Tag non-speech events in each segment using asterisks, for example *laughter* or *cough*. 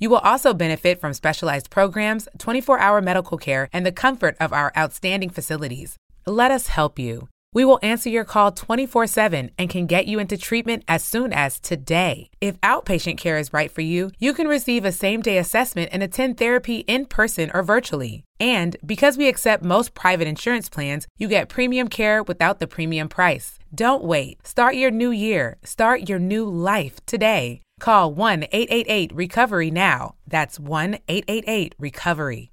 You will also benefit from specialized programs, 24 hour medical care, and the comfort of our outstanding facilities. Let us help you. We will answer your call 24 7 and can get you into treatment as soon as today. If outpatient care is right for you, you can receive a same day assessment and attend therapy in person or virtually. And because we accept most private insurance plans, you get premium care without the premium price. Don't wait. Start your new year. Start your new life today. Call 1 888 Recovery now. That's 1 888 Recovery.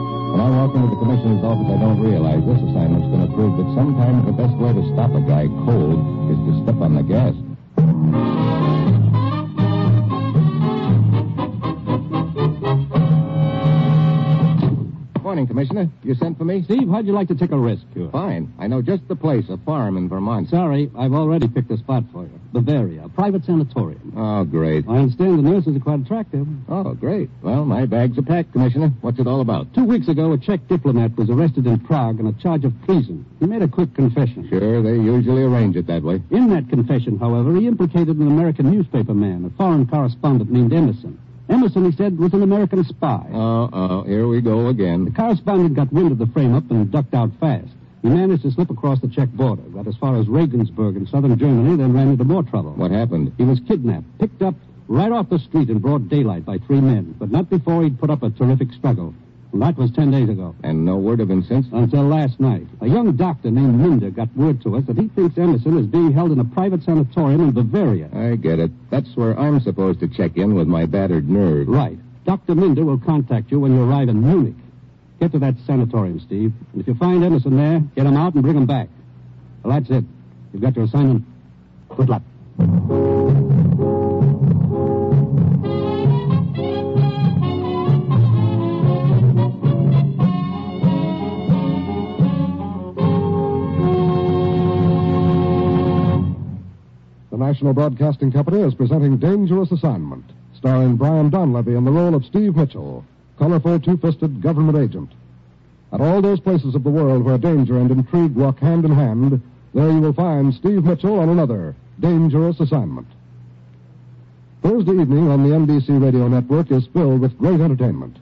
when I walk into the commissioner's office, I don't realize this assignment's going to prove that sometimes the best way to stop a guy cold is to step on the gas. Morning, Commissioner. You sent for me? Steve, how'd you like to take a risk? Fine. I know just the place, a farm in Vermont. Sorry, I've already picked a spot for you. Bavaria, a private sanatorium. Oh, great. I understand the nurses are quite attractive. Oh, great. Well, my bags are packed, Commissioner. What's it all about? Two weeks ago, a Czech diplomat was arrested in Prague on a charge of treason. He made a quick confession. Sure, they usually arrange it that way. In that confession, however, he implicated an American newspaper man, a foreign correspondent named Emerson. Emerson, he said, was an American spy. Oh, oh, here we go again. The correspondent got wind of the frame-up and ducked out fast. He managed to slip across the Czech border, got as far as Regensburg in southern Germany, then ran into more trouble. What happened? He was kidnapped, picked up right off the street in broad daylight by three men, but not before he'd put up a terrific struggle. And that was ten days ago. And no word of him since? Until last night. A young doctor named Minder got word to us that he thinks Emerson is being held in a private sanatorium in Bavaria. I get it. That's where I'm supposed to check in with my battered nerve. Right. Dr. Minder will contact you when you arrive in Munich. Get to that sanatorium, Steve. And if you find Emerson there, get him out and bring him back. Well, that's it. You've got your assignment. Good luck. The National Broadcasting Company is presenting Dangerous Assignment, starring Brian Donlevy in the role of Steve Mitchell, colorful two-fisted government agent. At all those places of the world where danger and intrigue walk hand in hand, there you will find Steve Mitchell on another Dangerous Assignment. Thursday evening on the NBC radio network is filled with great entertainment.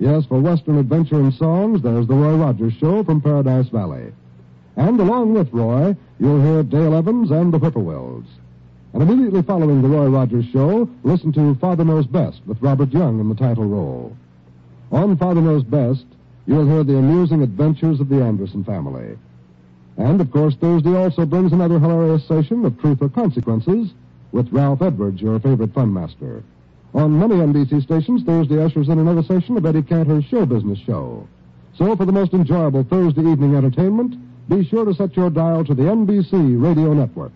Yes, for Western adventure and songs, there's the Roy Rogers Show from Paradise Valley. And along with Roy, you'll hear Dale Evans and the Whippoorwills. And immediately following the Roy Rogers Show, listen to Father Knows Best with Robert Young in the title role. On Father Knows Best, you'll hear the amusing adventures of the Anderson family. And, of course, Thursday also brings another hilarious session of Truth or Consequences with Ralph Edwards, your favorite fun master. On many NBC stations, Thursday ushers in another session of Eddie Cantor's show business show. So, for the most enjoyable Thursday evening entertainment, be sure to set your dial to the NBC Radio Network.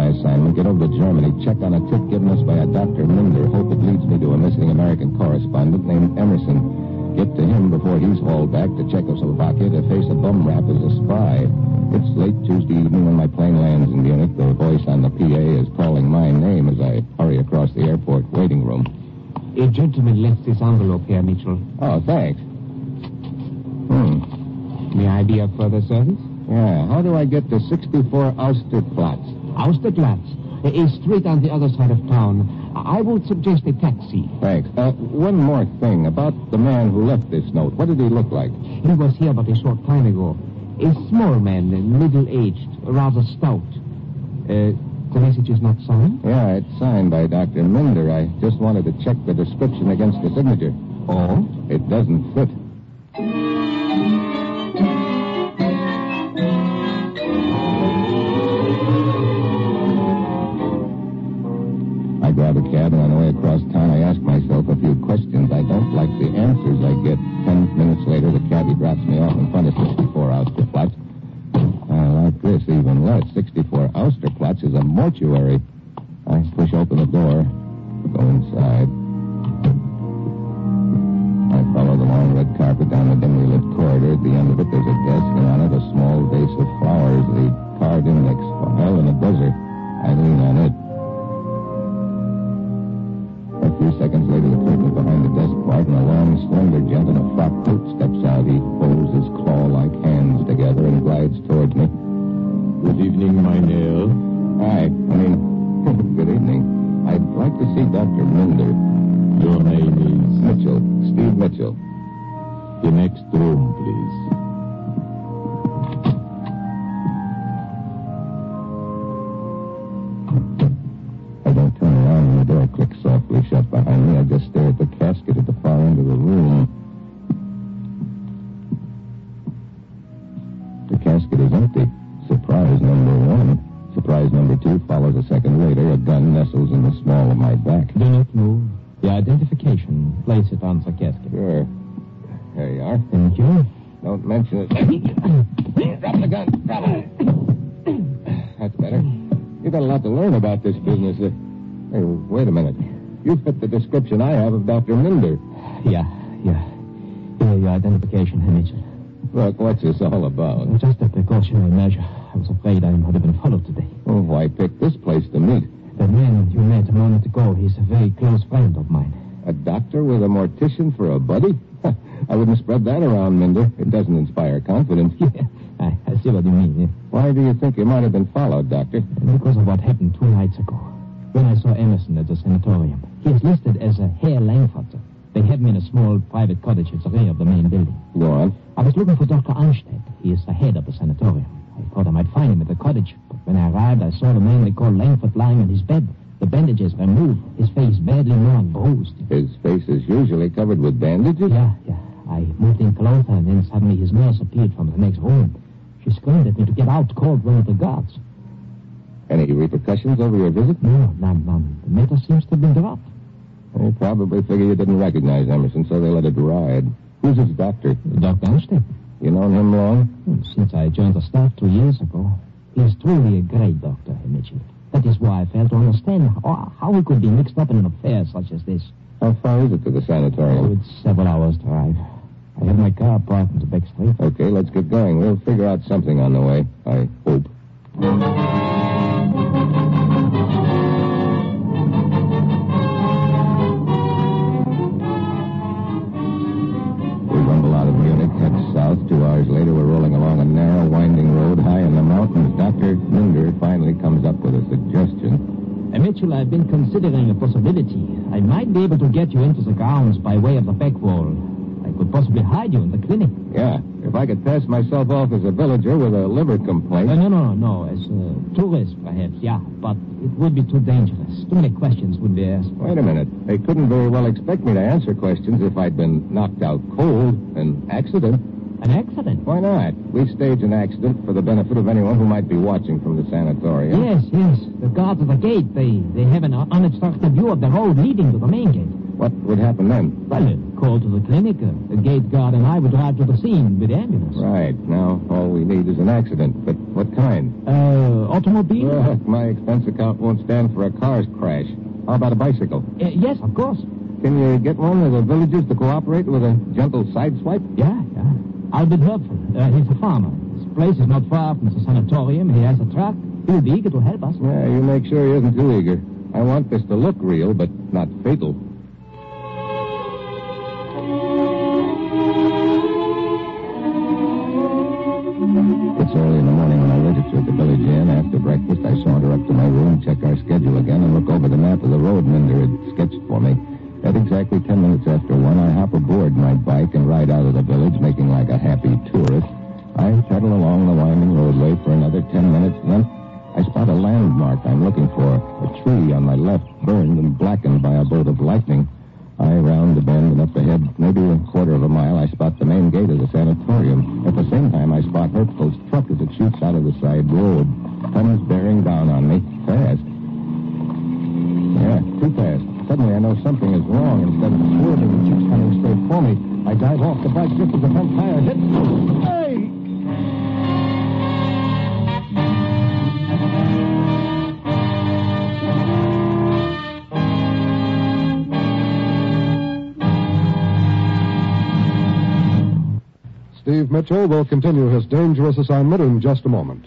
My assignment. Get over to Germany, check on a tip given us by a Dr. Minder. Hope it leads me to a missing American correspondent named Emerson. Get to him before he's hauled back to Czechoslovakia to face a bum rap as a spy. It's late Tuesday evening when my plane lands in Munich. The voice on the PA is calling my name as I hurry across the airport waiting room. A gentleman left this envelope here, Mitchell. Oh, thanks. Hmm. May I be of further service? Yeah, how do I get to 64 Austerplatz? Austerplatz. Uh, straight on the other side of town. I would suggest a taxi. Thanks. Uh, one more thing about the man who left this note. What did he look like? He was here but a short time ago. A small man, middle-aged, rather stout. Uh, the message is not signed? Yeah, it's signed by Dr. Minder. I just wanted to check the description against the signature. Oh? It doesn't fit. Across town I ask myself a few questions. I don't like the answers I get. Ten minutes later, the cabbie drops me off in front of 64 Austerplatz. I like this even less. 64 Austerplatz is a mortuary. I push open the door, go inside. I follow the long red carpet down the dimly lit corridor. At the end of it, there's a Steve The next room, please. I don't turn around when the door clicks softly shut behind me. I just stare at the casket at the far end of the room. The casket is empty. Surprise number one. Surprise number two follows a second later. A gun nestles in the small of my back. Do not Don't mention. Drop the gun. Drop it. That's better. You got a lot to learn about this business. Uh, hey, wait a minute. You fit the description I have of Dr. Minder. Yeah, yeah. Here, your identification, Mitchell. Look, what's this all about? Just a precautionary measure. I was afraid I might have been followed today. Oh, why pick this place to meet? The man you met a moment ago, he's a very close friend of mine. A doctor with a mortician for a buddy? *laughs* I wouldn't spread that around, Minder. It doesn't inspire confidence. *laughs* Yeah, I, I see what you mean. Yeah. Why do you think you might have been followed, Doctor? Because of what happened two nights ago. When I saw Emerson at the sanatorium, he is listed as a Herr Langfurter. They have me in a small private cottage at the rear of the main building. Go on. I was looking for Dr. Arnstedt. He is the head of the sanatorium. I thought I might find him at the cottage, but when I arrived, I saw the man they call Langford lying on his bed. The bandages removed, his face badly marked, bruised. His face is usually covered with bandages? Yeah, yeah. I moved in closer, and then suddenly his nurse appeared from the next room. She screamed at me to get out, called one of the guards. Any repercussions over your visit? No, none, none. The matter seems to have been dropped. They probably figure you didn't recognize Emerson, so they let it ride. Who's his doctor? Dr. Arnstedt. You known him long? Hmm, Since I joined the staff two years ago, He's truly a great doctor, Mitchell. That is why I fail to understand how, how he could be mixed up in an affair such as this. How far is it to the Oh, sanatorium? it's several hours drive. I have my car parked in the back street. Okay, let's get going. We'll figure out something on the way. I hope. We rumble out of Munich, head south. Two hours later, we're rolling along a narrow, Mitchell, I've been considering a possibility. I might be able to get you into the grounds by way of the back wall. I could possibly hide you in the clinic. Yeah, if I could pass myself off as a villager with a liver complaint. Uh, no, no, no. As a tourist, perhaps, yeah. But it would be too dangerous. Too many questions would be asked. Wait a minute. They couldn't very well expect me to answer questions if I'd been knocked out cold. An accident? An accident? Why not? We stage an accident for the benefit of anyone who might be watching from the sanatorium. Yes, yes. The guards at the gate, they, they have an unobstructed view of the road leading to the main gate. What would happen then? Well, a call to the clinic. Uh, the gate guard and I would drive to the scene with the ambulance. Right. Now, all we need is an accident. But what kind? Uh, automobile? Look, my expense account won't stand for a car's crash. How about a bicycle? Uh, yes, of course. Can you get one of the villagers to cooperate with a gentle sideswipe? Yeah, yeah. Herpfel. Uh, he's a farmer. His place is not far from the sanatorium. He has a truck. He'll be eager to help us. Yeah, you make sure he isn't too eager. I want this to look real, but not fatal. Bolt of lightning. I round the bend and up ahead, maybe a quarter of a mile, I spot the main gate of the sanatorium. At the same time, I spot Hertzfeld's truck as it shoots out of the side road. Comes bearing down on me, fast. Yeah, too fast. Suddenly, I know something is wrong. Instead of swerving, it keeps coming straight for me. I dive off the bike just as the front tire hits. Hey! Mitchell will continue his dangerous assignment in just a moment.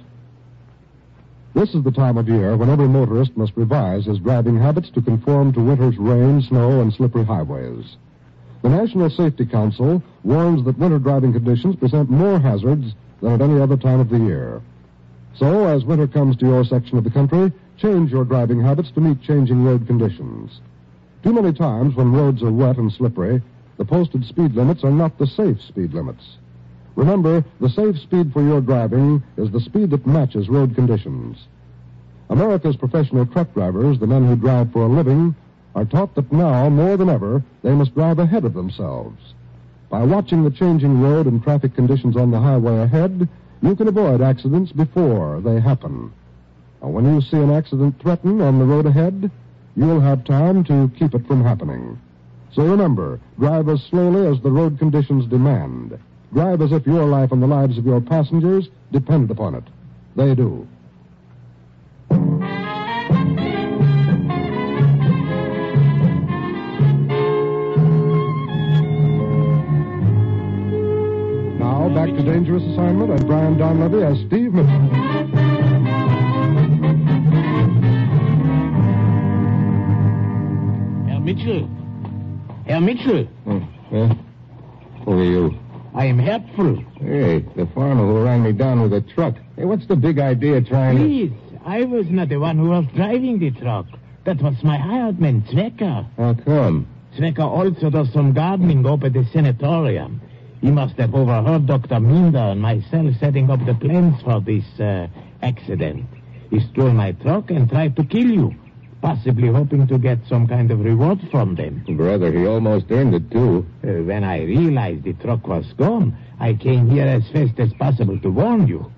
This is the time of year when every motorist must revise his driving habits to conform to winter's rain, snow, and slippery highways. The National Safety Council warns that winter driving conditions present more hazards than at any other time of the year. So, as winter comes to your section of the country, change your driving habits to meet changing road conditions. Too many times when roads are wet and slippery, the posted speed limits are not the safe speed limits. Remember, the safe speed for your driving is the speed that matches road conditions. America's professional truck drivers, the men who drive for a living, are taught that now, more than ever, they must drive ahead of themselves. By watching the changing road and traffic conditions on the highway ahead, you can avoid accidents before they happen. Now, when you see an accident threaten on the road ahead, you'll have time to keep it from happening. So remember, drive as slowly as the road conditions demand. Drive as if your life and the lives of your passengers depended upon it. They do. Now, back to Dangerous Assignment and Brian Donlevy as Steve Mitchell. Herr Mitchell. Herr Mitchell, Oh, yeah? Who are you? I am hurtful. Hey, the farmer who ran me down with a truck. Hey, what's the big idea trying to... Please, I was not the one who was driving the truck. That was my hired man, Zwecker. How come? Zwecker also does some gardening up at the sanatorium. He must have overheard Dr. Minder and myself setting up the plans for this uh, accident. He stole my truck and tried to kill you, possibly hoping to get some kind of reward from them. Brother, he almost earned it, too. Uh, when I realized the truck was gone, I came here as fast as possible to warn you.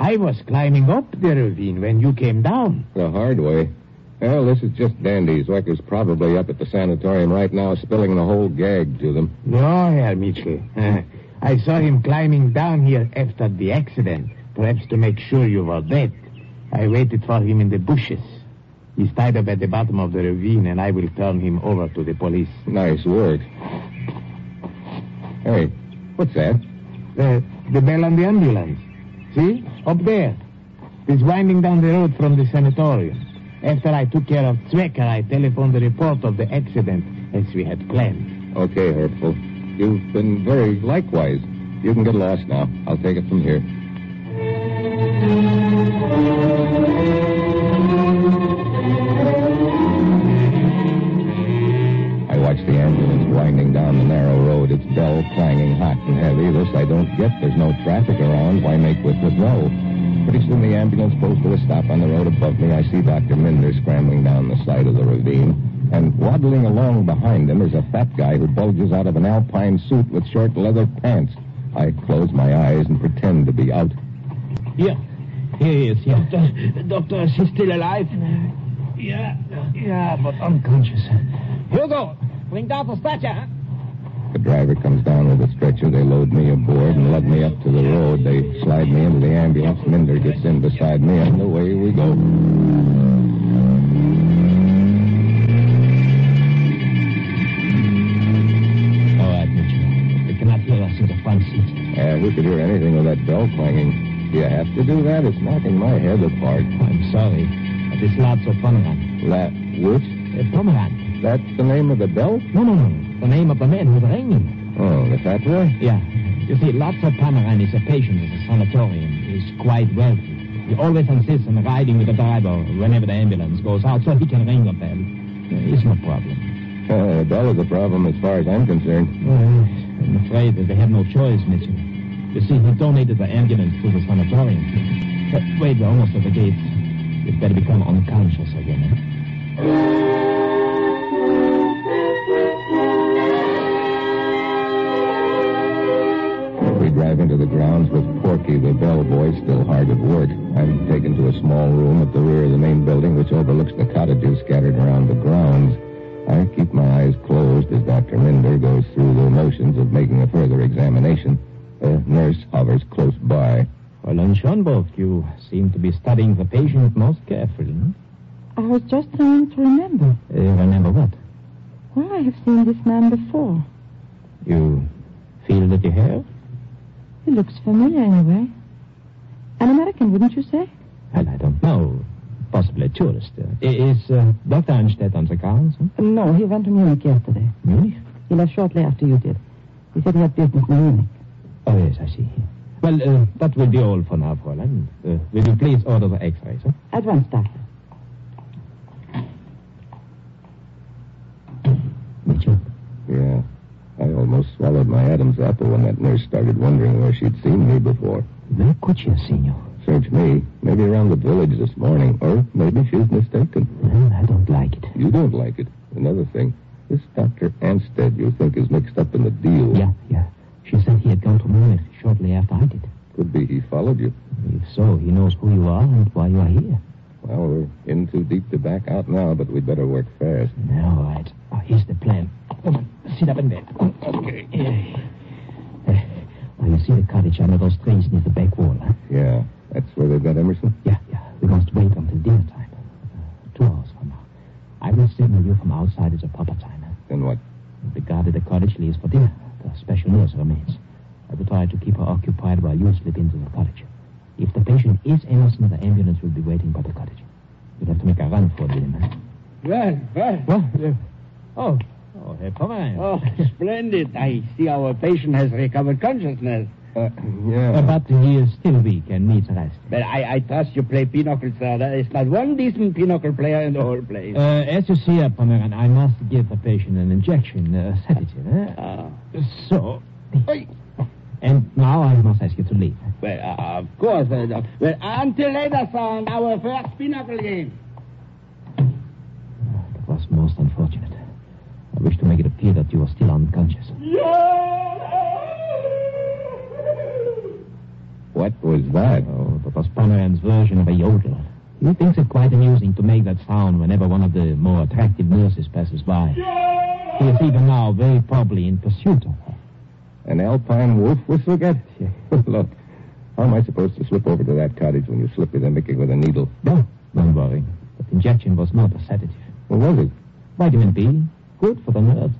I was climbing up the ravine when you came down. The hard way. Well, this is just dandy. Zwecker's probably up at the sanatorium right now, spilling the whole gag to them. No, Herr Mitchell. *laughs* I saw him climbing down here after the accident, perhaps to make sure you were dead. I waited for him in the bushes. He's tied up at the bottom of the ravine, and I will turn him over to the police. Nice work. Hey, what's that? The, the bell on the ambulance. See? Up there. It's winding down the road from the sanatorium. After I took care of Zwecker, I telephoned the report of the accident as we had planned. Okay, Hurtful. You've been very likewise. You can get lost now. I'll take it from here. Winding down the narrow road, its bell clanging hot and heavy. This I don't get. There's no traffic around. Why make with withdraw? Pretty soon the ambulance pulls to a stop on the road above me. I see Dr. Minder scrambling down the side of the ravine. And waddling along behind him is a fat guy who bulges out of an alpine suit with short leather pants. I close my eyes and pretend to be out. Here. Here he is, here. Doctor, doctor, she's still alive? Yeah, yeah, but unconscious. Hugo, bring down the stretcher, huh? The driver comes down with a stretcher. They load me aboard and lug me up to the road. They slide me into the ambulance. Minder gets in beside me, and away we go. All right, Mitchell. They cannot hear us in the front seat. Yeah, we could hear anything with that bell clanging. Do you have to do that? It's knocking my head apart. I'm sorry. But it's Lazzo Pomeran. That which? Uh, Pomeran. That's the name of the bell? No, no, no. The name of the man who's him. Oh, the fat boy? Yeah. You see, Lazzo Pomeran is a patient at the sanatorium. He's quite wealthy. He always insists on riding with the driver whenever the ambulance goes out so he can ring the bell. It's no problem. Uh, the bell is a problem as far as I'm concerned. Uh, I'm afraid that they have no choice, Mitchell. You see, he donated the ambulance to the sanatorium. Uh, wait, we're almost at the gate. You'd better become unconscious again. Drive grounds with Porky, the bellboy, still hard at work. I'm taken to a small room at the rear of the main building, which overlooks the cottages scattered around the grounds. I keep my eyes closed as Dr. Minder goes through the motions of making a further examination. A nurse hovers close by. Fräulein Schönberg, you seem to be studying the patient most carefully. I was just trying to remember. Uh, remember what? Well, I have seen this man before. You feel that you have? He looks familiar anyway. An American, wouldn't you say? Well, I don't know. Possibly a tourist. Uh, is uh, Dr. Anstedt on the grounds? huh? No, he went to Munich yesterday. Munich? He left shortly after you did. He said he had business in Munich. Oh, yes, I see. Well, uh, that will be all for now, Fräulein. Uh, will you please order the x-rays, huh? At once, doctor. Mitchell? Yeah. I almost swallowed my Adam's apple when that nurse started wondering where she'd seen me before. Where could she have seen you? Search me. Maybe around the village this morning. Or maybe she's mistaken. Well, I don't like it. You don't like it. Another thing. This Dr. Anstead you think is mixed up in the deal. Yeah, yeah. She said he had gone to Munich shortly after I did. Could be he followed you. If so, he knows who you are and why you are here. Well, we're in too deep to back out now, but we'd better work fast. All right. Oh, uh, here's the plan. Come on, sit up in bed. Okay. Uh, oh, you see the cottage under those trees near the back wall, huh? Yeah. That's where they've got Emerson? Yeah, yeah. We must wait until dinner time. Uh, two hours from now. I will signal you from outside as a proper time. huh? Then what? The guard at the cottage leaves for dinner. The special nurse remains. I will try to keep her occupied while you slip into the cottage. If the patient is Emerson, the ambulance will be waiting by the cottage. You'll have to make a run for it, William. huh? Well, well. What? Uh, oh, oh, Herr Pomeranz. Oh, splendid. I see our patient has recovered consciousness. Uh, yeah. Uh, but he is still weak and needs rest. But I, I trust you play pinochle, sir. There is not one decent pinochle player in the whole place. Uh, as you see, Herr Pomeranz, I must give the patient an injection, a sedative. Eh? Ah. So, Oi. and now I must ask you to leave. Well, uh, of course. Uh, well, until later, sir, on our first pinochle game. That was most unfortunate. I wish to make it appear that you are still unconscious. What was that? Oh, that was Pomeranz's version of a yodel. He thinks it quite amusing to make that sound whenever one of the more attractive nurses passes by. He is even now very probably in pursuit of her. An alpine wolf whistle get? *laughs* Look, how am I supposed to slip over to that cottage when you slip me the Mickey with a needle? No, don't worry. That injection was not a sedative. What was it? Vitamin B, good for the nerves.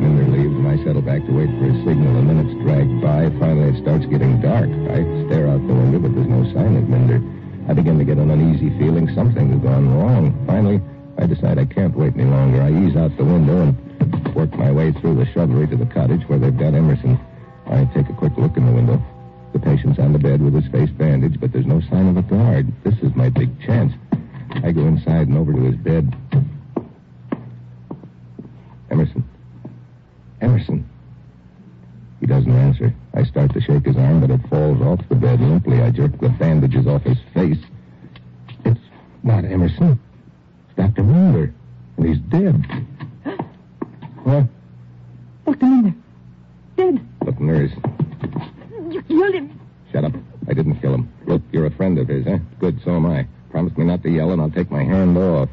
Minder leaves, and I settle back to wait for his signal. The minutes drag by. Finally, it starts getting dark. I stare out the window, but there's no sign of Minder. I begin to get an uneasy feeling something has gone wrong. Finally, I decide I can't wait any longer. I ease out the window and work my way through the shrubbery to the cottage where they've got Emerson. I take a quick look in the window. The patient's on the bed with his face bandaged, but there's no sign of a guard. This is my big chance. I go inside and over to his bed. Emerson. Emerson. He doesn't answer. I start to shake his arm, but it falls off the bed limply. I jerk the bandages off his face. It's not Emerson. It's Dr. Mueller. And he's dead. What? Dr. Minder. Dead. Look, nurse. Killed him. Shut up. I didn't kill him. Look, you're a friend of his, eh? Good, so am I. Promise me not to yell, and I'll take my hand off.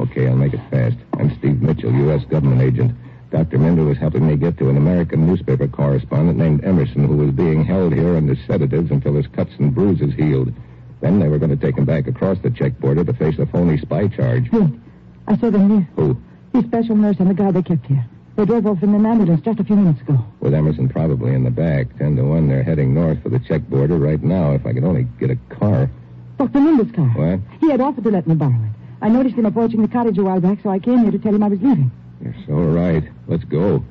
Okay, I'll make it fast. I'm Steve Mitchell, U.S. government agent. Dr. Minder was helping me get to an American newspaper correspondent named Emerson who was being held here under sedatives until his cuts and bruises healed. Then they were going to take him back across the Czech border to face a phony spy charge. Good. I saw them here. Who? The special nurse and the guy they kept here. They drove off in an ambulance just a few minutes ago. With Emerson probably in the back. Ten to one, they're heading north for the Czech border right now. If I could only get a car. Dr. Minder's car. What? He had offered to let me borrow it. I noticed him approaching the cottage a while back, so I came here to tell him I was leaving. You're so right. Let's go.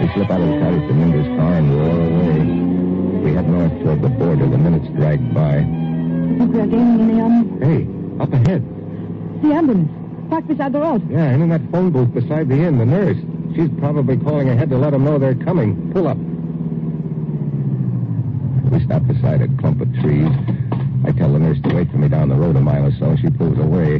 We slip out of the cottage to Minder's car and roar away. We head north toward the border. The minutes drag by. Think we are gaining any on Hey, up ahead. the ambulance. Parked beside the road. Yeah, and in that phone booth beside the inn, the nurse. She's probably calling ahead to let them know they're coming. Pull up. We stop beside a clump of trees. I tell the nurse to wait for me down the road a mile or so. She pulls away.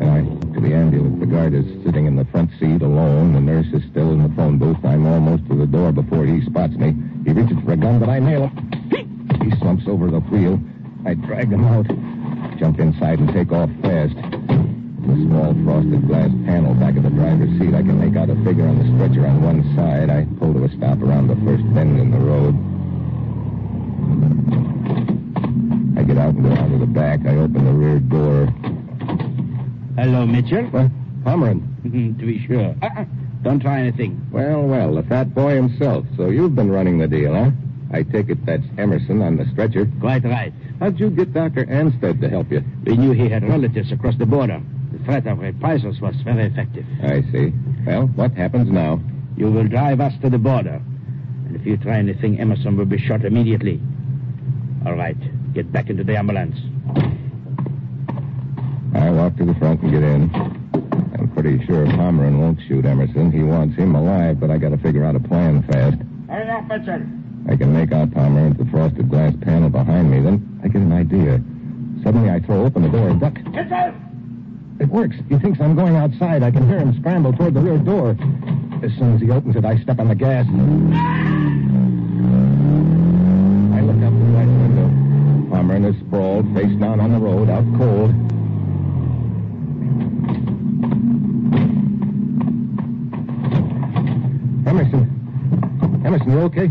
And I to the ambulance. The guard is sitting in the front seat alone. The nurse is still in the phone booth. I'm almost to the door before he spots me. He reaches for a gun, but I nail him. He slumps over the wheel. I drag him out, jump inside, and take off fast. The small frosted glass panel back of the driver's seat. I can make out a figure on the stretcher on one side. I pull to a stop around the first bend in the road. I get out and go out to the back. I open the rear door. Hello, Mitchell. What? Pomeran. Mm-hmm, to be sure. Uh-uh. Don't try anything. Well, well, the fat boy himself. So you've been running the deal, huh? I take it that's Emerson on the stretcher. Quite right. How'd you get Dr. Anstead to help you? We knew he had relatives across the border. The threat of reprisals was very effective. I see. Well, what happens now? You will drive us to the border. And if you try anything, Emerson will be shot immediately. All right. Get back into the ambulance. I walk to the front and get in. I'm pretty sure Pomeran won't shoot Emerson. He wants him alive, but I gotta figure out a plan fast. Hurry up, Mitchell. I can make out Pomeran at the frosted glass panel behind me. Then I get an idea. Suddenly I throw open the door and duck. Mitchell! It works. He thinks I'm going outside. I can hear him scramble toward the rear door. As soon as he opens it, I step on the gas. I look out the right window. Pomeran is sprawled, face down on the road, out cold. Emerson. Emerson, you okay?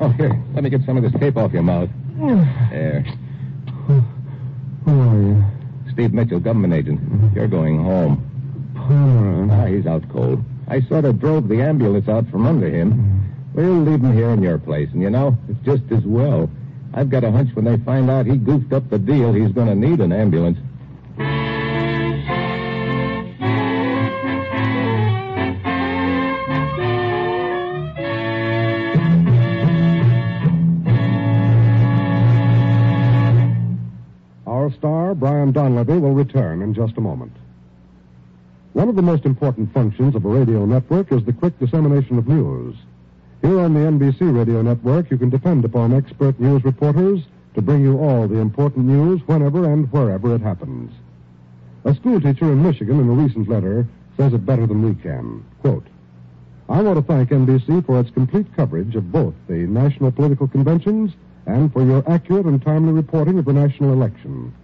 Oh, here. Let me get some of this tape off your mouth. There. Who are you? Steve Mitchell, government agent. You're going home. Pomeran. Ah, he's out cold. I sort of drove the ambulance out from under him. We'll leave him here in your place, and you know, it's just as well. I've got a hunch when they find out he goofed up the deal, he's going to need an ambulance. Return in just a moment. One of the most important functions of a radio network is the quick dissemination of news. Here on the NBC radio network, you can depend upon expert news reporters to bring you all the important news whenever and wherever it happens. A schoolteacher in Michigan in a recent letter says it better than we can. Quote, I want to thank NBC for its complete coverage of both the national political conventions and for your accurate and timely reporting of the national election.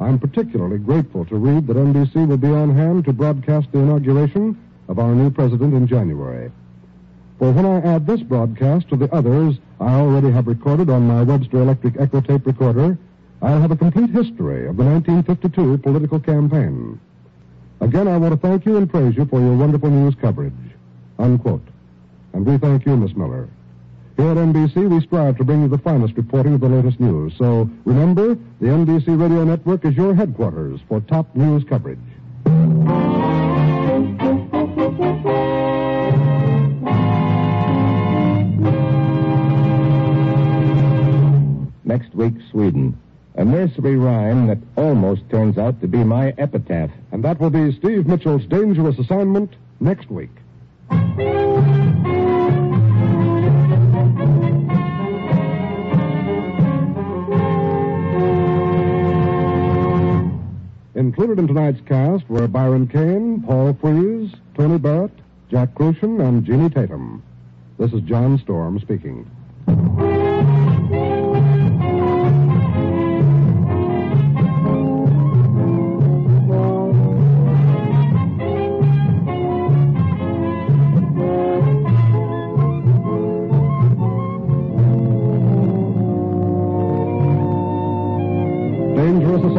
I'm particularly grateful to read that NBC will be on hand to broadcast the inauguration of our new president in January. For when I add this broadcast to the others I already have recorded on my Webster Electric Ekotape recorder, I'll have a complete history of the 1952 political campaign. Again, I want to thank you and praise you for your wonderful news coverage. Unquote. And we thank you, Miss Miller. Here at NBC, we strive to bring you the finest reporting of the latest news. So remember, the NBC Radio Network is your headquarters for top news coverage. Next week, Sweden. A nursery rhyme that almost turns out to be my epitaph. And that will be Steve Mitchell's dangerous assignment next week. Included in tonight's cast were Byron Kane, Paul Frees, Tony Barrett, Jack Kruschen, and Jeannie Tatum. This is John Storm speaking.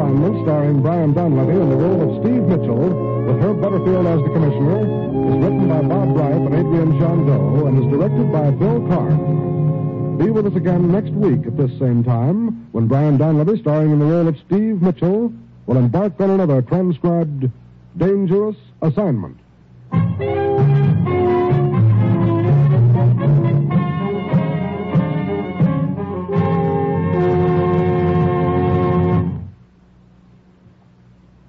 Starring Brian Donlevy in the role of Steve Mitchell, with Herb Butterfield as the commissioner, is written by Bob Ryf and Adrian Gendot and is directed by Bill Karn. Be with us again next week at this same time when Brian Donlevy, starring in the role of Steve Mitchell, will embark on another transcribed dangerous assignment.